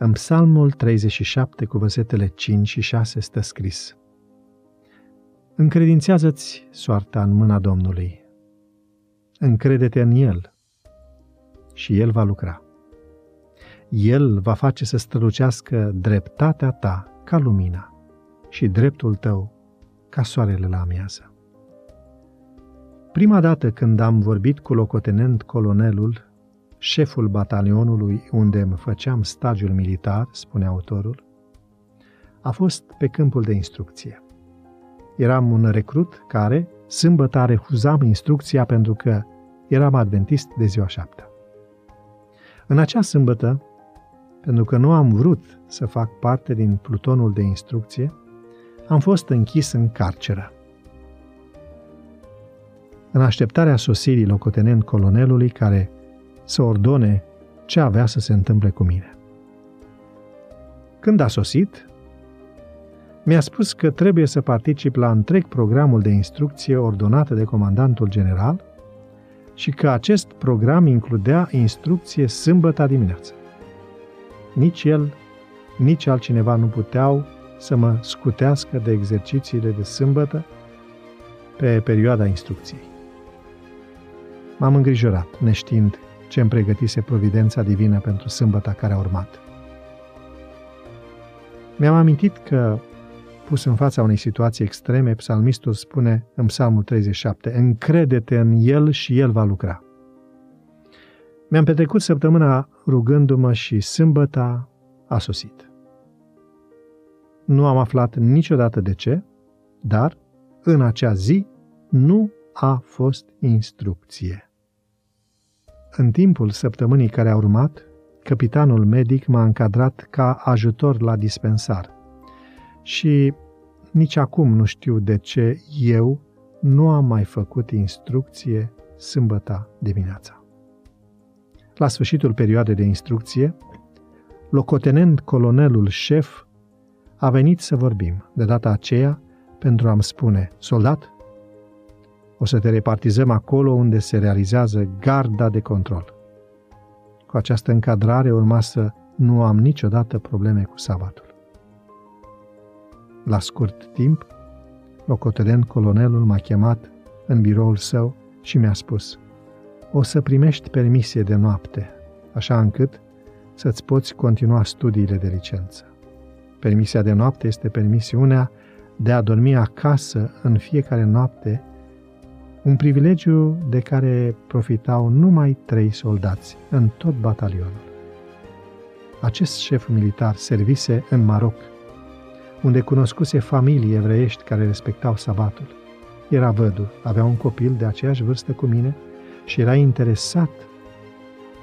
În Psalmul 37 cu versetele 5 și 6 stă scris Încredințează-ți soarta în mâna Domnului. Încrede-te în El și El va lucra. El va face să strălucească dreptatea ta ca lumina și dreptul tău ca soarele la amiază. Prima dată când am vorbit cu locotenent colonelul, șeful batalionului unde îmi făceam stagiul militar, spune autorul, a fost pe câmpul de instrucție. Eram un recrut care, sâmbătă, refuzam instrucția pentru că eram adventist de ziua șaptea. În acea sâmbătă, pentru că nu am vrut să fac parte din plutonul de instrucție, am fost închis în carceră. În așteptarea sosirii locotenent colonelului care să ordone ce avea să se întâmple cu mine. Când a sosit, mi-a spus că trebuie să particip la întreg programul de instrucție ordonată de comandantul general și că acest program includea instrucție sâmbătă dimineață. Nici el, nici altcineva nu puteau să mă scutească de exercițiile de sâmbătă pe perioada instrucției. M-am îngrijorat, neștiind ce îmi pregătise providența divină pentru sâmbăta care a urmat. Mi-am amintit că, pus în fața unei situații extreme, psalmistul spune în psalmul 37, Încrede-te în El și El va lucra. Mi-am petrecut săptămâna rugându-mă și sâmbăta a sosit. Nu am aflat niciodată de ce, dar în acea zi nu a fost instrucție. În timpul săptămânii care a urmat, capitanul medic m-a încadrat ca ajutor la dispensar. Și nici acum nu știu de ce eu nu am mai făcut instrucție sâmbăta dimineața. La sfârșitul perioadei de instrucție, locotenent colonelul șef a venit să vorbim, de data aceea, pentru a-mi spune, soldat, o să te repartizăm acolo unde se realizează garda de control. Cu această încadrare urma să nu am niciodată probleme cu sabatul. La scurt timp, locotenent colonelul m-a chemat în biroul său și mi-a spus o să primești permisie de noapte, așa încât să-ți poți continua studiile de licență. Permisia de noapte este permisiunea de a dormi acasă în fiecare noapte un privilegiu de care profitau numai trei soldați în tot batalionul. Acest șef militar servise în Maroc, unde cunoscuse familii evreiești care respectau sabatul. Era vădu, avea un copil de aceeași vârstă cu mine și era interesat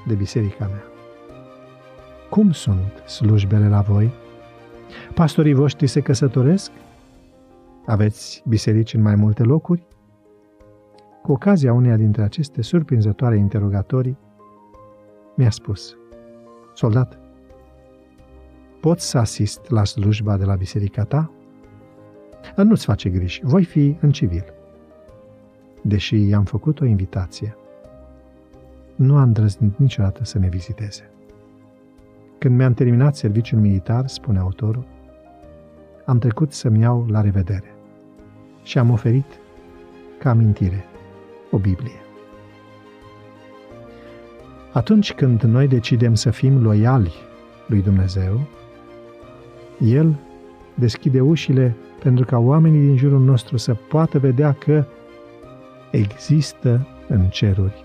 de biserica mea. Cum sunt slujbele la voi? Pastorii voștri se căsătoresc? Aveți biserici în mai multe locuri? Cu ocazia uneia dintre aceste surprinzătoare interogatorii, mi-a spus, Soldat, pot să asist la slujba de la biserica ta? Nu-ți face griji, voi fi în civil. Deși i-am făcut o invitație, nu a îndrăznit niciodată să ne viziteze. Când mi-am terminat serviciul militar, spune autorul, am trecut să-mi iau la revedere și am oferit ca amintire o Biblie. Atunci când noi decidem să fim loiali lui Dumnezeu, El deschide ușile pentru ca oamenii din jurul nostru să poată vedea că există în ceruri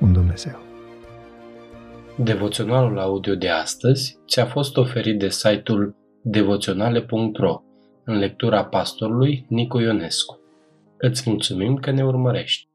un Dumnezeu. Devoționalul audio de astăzi ți-a fost oferit de site-ul devoționale.ro în lectura pastorului Nicu Ionescu. Îți mulțumim că ne urmărești!